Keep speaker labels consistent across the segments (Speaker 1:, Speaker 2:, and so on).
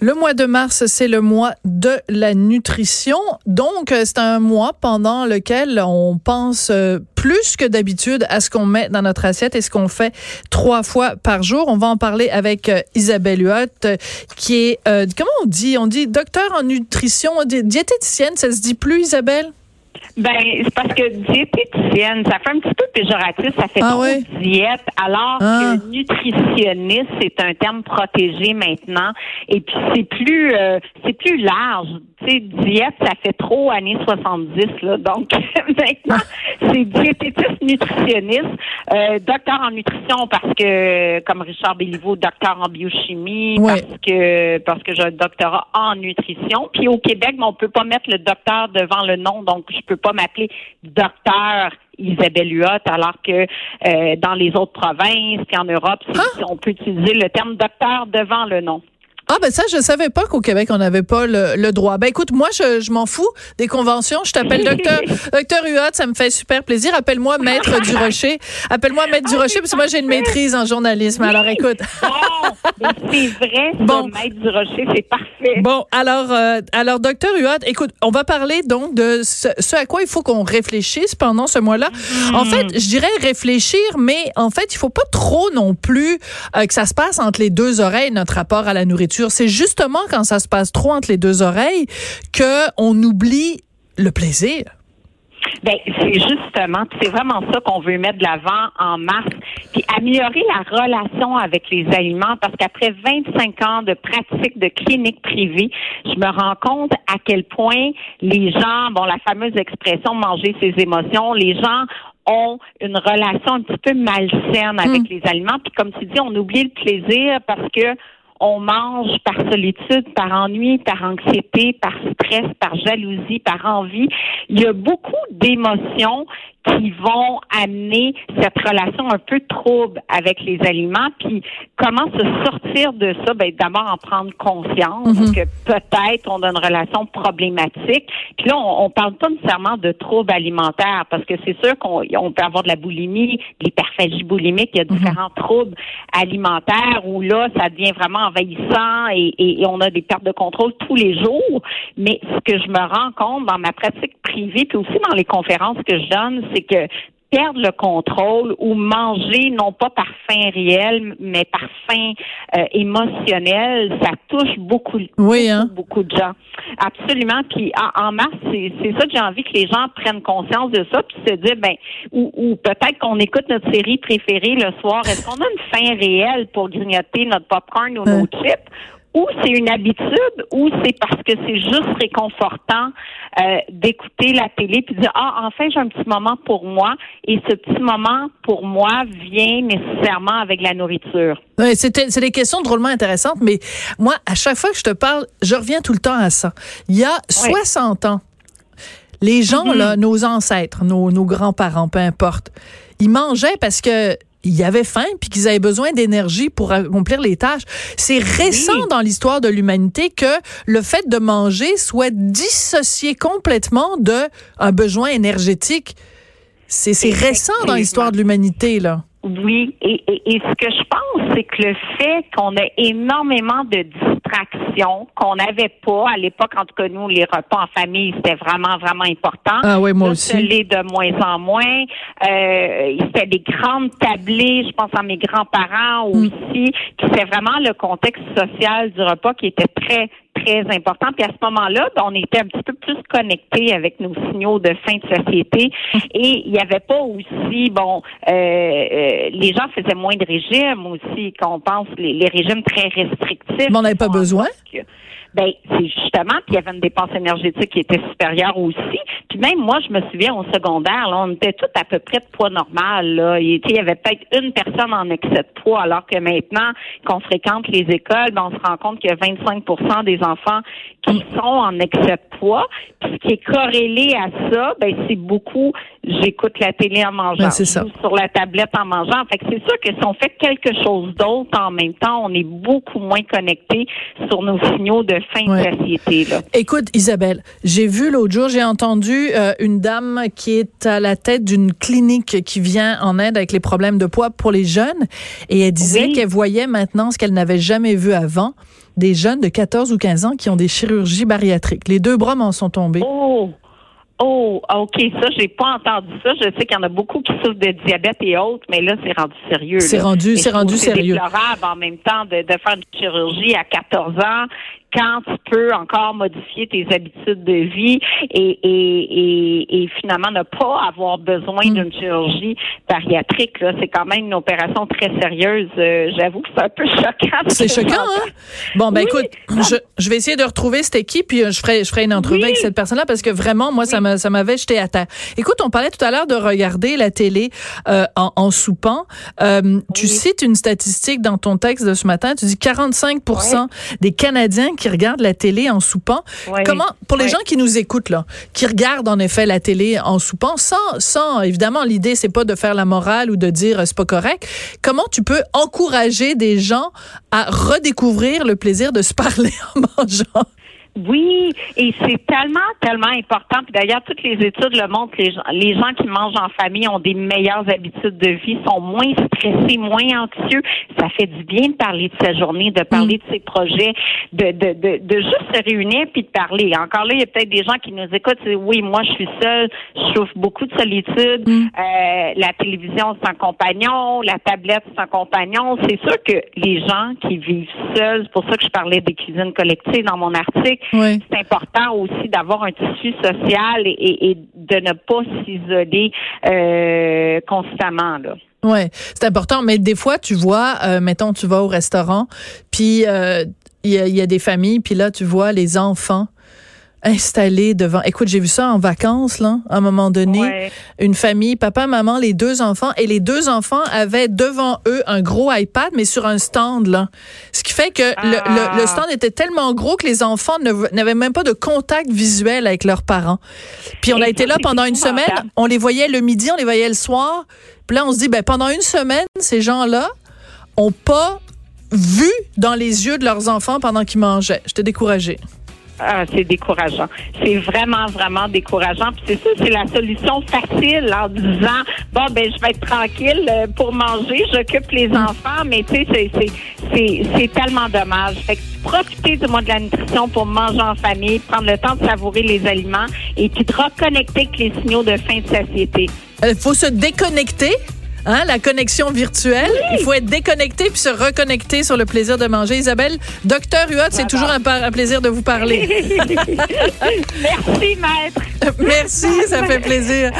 Speaker 1: Le mois de mars, c'est le mois de la nutrition. Donc, euh, c'est un mois pendant lequel on pense euh, plus que d'habitude à ce qu'on met dans notre assiette et ce qu'on fait trois fois par jour. On va en parler avec euh, Isabelle Huot, qui est, comment on dit? On dit docteur en nutrition, diététicienne, ça se dit plus, Isabelle?
Speaker 2: Ben, c'est parce que diététicienne, ça fait un petit peu péjoratif, ça fait
Speaker 1: ah
Speaker 2: trop diète, alors
Speaker 1: ah.
Speaker 2: que nutritionniste, c'est un terme protégé maintenant. Et puis c'est plus euh, c'est plus large. Tu sais, diète, ça fait trop années 70, là. Donc maintenant, c'est diététiste nutritionniste, euh, docteur en nutrition parce que comme Richard Béliveau, docteur en biochimie, parce que parce que j'ai un doctorat en nutrition. Puis au Québec, on peut pas mettre le docteur devant le nom, donc je peux pas m'appeler docteur Isabelle Huot, alors que euh, dans les autres provinces, puis en Europe, on peut utiliser le terme docteur devant le nom.
Speaker 1: Ah ben ça, je savais pas qu'au Québec, on n'avait pas le, droit. Ben écoute, moi, je, je m'en fous des conventions. Je t'appelle docteur docteur Huot, ça me fait super plaisir. Appelle-moi Maître Durocher. Appelle-moi Maître Durocher, parce que moi, j'ai une maîtrise en journalisme. Alors écoute.
Speaker 2: Bon, c'est vrai, bon. Maître Durocher, c'est parfait.
Speaker 1: Bon, alors, euh, alors docteur Huot, écoute, on va parler donc de ce, à quoi il faut qu'on réfléchisse pendant ce mois-là. En fait, je dirais réfléchir, mais en fait, il faut pas trop non plus euh, que ça se passe entre les deux oreilles, notre rapport à la nourriture. C'est justement quand ça se passe trop entre les deux oreilles que on oublie le plaisir.
Speaker 2: Ben, c'est justement, c'est vraiment ça qu'on veut mettre de l'avant en mars, puis améliorer la relation avec les aliments, parce qu'après 25 ans de pratique de clinique privée, je me rends compte à quel point les gens, bon, la fameuse expression manger ses émotions, les gens ont une relation un petit peu malsaine avec mm. les aliments, puis comme tu dis, on oublie le plaisir parce que on mange par solitude, par ennui, par anxiété, par stress, par jalousie, par envie. Il y a beaucoup d'émotions qui vont amener cette relation un peu trouble avec les aliments. Puis comment se sortir de ça? Ben, d'abord en prendre conscience mhm. que peut-être on a une relation problématique. Puis là, on, on parle pas nécessairement de troubles alimentaires parce que c'est sûr qu'on peut avoir de la boulimie, de l'hyperphagie boulimique, il y a mhm. différents troubles alimentaires où là, ça devient vraiment envahissant et, et, on a des pertes de contrôle tous les jours. Mais ce que je me rends compte dans ma pratique privée, puis aussi dans les conférences que je donne, c'est que perdre le contrôle ou manger non pas par faim réel, mais par faim euh, émotionnel, ça touche beaucoup,
Speaker 1: oui, hein?
Speaker 2: beaucoup, de gens. Absolument. Puis en, mars, c'est ça que j'ai envie que les gens prennent conscience de ça, puis se dire ben ou, ou peut-être qu'on écoute notre série préférée le soir. Est-ce qu'on a une faim réelle pour grignoter notre popcorn ou nos chips? Ou c'est une habitude, ou c'est parce que c'est juste réconfortant euh, d'écouter la télé puis de dire ah enfin j'ai un petit moment pour moi et ce petit moment pour moi vient nécessairement avec la nourriture.
Speaker 1: C'était c'est des questions drôlement intéressantes, mais moi à chaque fois que je te parle, je reviens tout le temps à ça. Il y a 60 ans, les gens mm-hmm. là, nos ancêtres, nos, nos grands-parents, peu importe, ils mangeaient parce que il y avait faim puis qu'ils avaient besoin d'énergie pour accomplir les tâches. C'est récent dans l'histoire de l'humanité que le fait de manger soit dissocié complètement de un besoin énergétique. C'est récent dans l'histoire de l'humanité là.
Speaker 2: Oui, et, et, ce que je pense, c'est que le fait qu'on a énormément de distractions qu'on n'avait pas à l'époque, en tout cas nous, les repas en famille, c'était vraiment, vraiment important.
Speaker 1: Ah oui, moi aussi.
Speaker 2: l'est de moins en moins. Euh, c'était des grandes tablées, je pense à mes grands-parents mm. aussi, qui c'était vraiment le contexte social du repas qui était très, très important. Puis à ce moment-là, on était un petit peu plus connectés avec nos signaux de fin de société. Et il n'y avait pas aussi, bon, euh, euh, les gens faisaient moins de régimes aussi, qu'on pense les, régimes très restrictifs.
Speaker 1: Mais on n'avait pas besoin?
Speaker 2: Ben, c'est justement, qu'il y avait une dépense énergétique qui était supérieure aussi. Puis même moi, je me souviens au secondaire, là, on était tous à peu près de poids normal. Là. Il, y avait peut-être une personne en excès de poids, alors que maintenant qu'on fréquente les écoles, ben, on se rend compte qu'il y a 25% des enfants qui sont en excès de poids. Puis ce qui est corrélé à ça, ben, c'est beaucoup j'écoute la télé en mangeant, ben, sur la tablette en mangeant. Fait que c'est sûr que si on fait quelque chose d'autre en même temps, on est beaucoup moins connecté sur nos signaux de de. Là.
Speaker 1: Écoute, Isabelle, j'ai vu l'autre jour, j'ai entendu euh, une dame qui est à la tête d'une clinique qui vient en aide avec les problèmes de poids pour les jeunes et elle disait qu'elle voyait maintenant ce qu'elle n'avait jamais vu avant des jeunes de 14 ou 15 ans qui ont des chirurgies bariatriques. Les deux bras m'en sont tombés.
Speaker 2: Oh! Oh, OK, ça, j'ai pas entendu ça. Je sais qu'il y en a beaucoup qui souffrent de diabète et autres, mais là, c'est rendu sérieux.
Speaker 1: C'est rendu, c'est rendu sérieux.
Speaker 2: C'est déplorable en même temps de, de faire une chirurgie à 14 ans quand tu peux encore modifier tes habitudes de vie et, et, et, finalement ne pas avoir besoin mm. d'une chirurgie bariatrique, là, c'est quand même une opération très sérieuse. Euh, j'avoue que c'est un peu choquant.
Speaker 1: C'est choquant, hein? Bon, ben écoute, je, je, vais essayer de retrouver cette équipe puis euh, je ferai, je ferai une entrevue avec cette personne-là parce que vraiment, moi, ça m'avait jeté à terre. Écoute, on parlait tout à l'heure de regarder la télé euh, en, en, soupant. Euh, tu cites une statistique dans ton texte de ce matin. Tu dis 45 des Canadiens qui qui regardent la télé en soupant. Comment, pour les gens qui nous écoutent là, qui regardent en effet la télé en soupant, sans, sans évidemment l'idée c'est pas de faire la morale ou de dire euh, c'est pas correct. Comment tu peux encourager des gens à redécouvrir le plaisir de se parler en mangeant?
Speaker 2: Oui, et c'est tellement, tellement important. Puis d'ailleurs, toutes les études le montrent. Les gens, les gens qui mangent en famille ont des meilleures habitudes de vie, sont moins stressés, moins anxieux. Ça fait du bien de parler de sa journée, de parler de ses projets, de, de, de, de juste se réunir puis de parler. Encore là, il y a peut-être des gens qui nous écoutent. C'est, oui, moi, je suis seule, je souffre beaucoup de solitude. Mm. Euh, la télévision sans compagnon, la tablette sans compagnon. C'est sûr que les gens qui vivent seuls, c'est pour ça que je parlais des cuisines collectives dans mon article c'est important aussi d'avoir un tissu social et, de ne pas s'isoler euh, constamment. Là.
Speaker 1: Ouais, c'est important, mais des fois, tu vois, euh, mettons, tu vas au restaurant, puis euh, il y, a des familles, puis là, tu vois les enfants installés devant. Écoute, j'ai vu ça en vacances, là, à un moment donné. Une famille, papa, maman, les deux enfants, et les deux enfants avaient devant eux un gros iPad, mais sur un stand, là. Ce qui fait que le, ah. stand était tellement gros que les enfants n'avaient même pas de contact visuel avec leurs parents. Puis on a été là pendant une semaine, on les voyait le midi, on les voyait le soir. Puis là, on se dit, ben, pendant une semaine, ces gens-là ont pas vu dans les yeux de leurs enfants pendant qu'ils mangeaient. J'étais découragée.
Speaker 2: Ah, c'est décourageant. C'est vraiment, vraiment décourageant. Puis c'est ça, c'est la solution facile en disant bon ben je vais être tranquille euh, pour manger, j'occupe les mm. enfants, mais tu sais, c'est, c'est, c'est tellement dommage. Fait que profitez du mois de la nutrition pour manger en famille, prendre le temps de savourer les aliments et puis de reconnecter avec les signaux de faim de satiété.
Speaker 1: Il euh, faut se déconnecter Hein, la connexion virtuelle. Il faut être déconnecté puis se reconnecter sur le plaisir de manger. Isabelle, docteur Huot, c'est toujours un, un, plaisir de vous parler.
Speaker 2: Merci, maître.
Speaker 1: Merci, ça fait plaisir.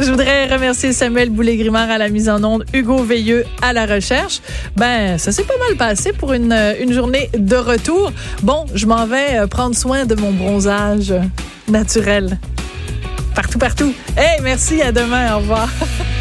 Speaker 1: Je voudrais remercier Samuel Boulay-Grimard à la mise en onde, Hugo Veilleux à la recherche. Ben, ça s'est pas mal passé pour une, une journée de retour. Bon, je m'en vais euh, prendre soin de mon bronzage naturel. Partout, partout. Hey, merci, à demain, au revoir.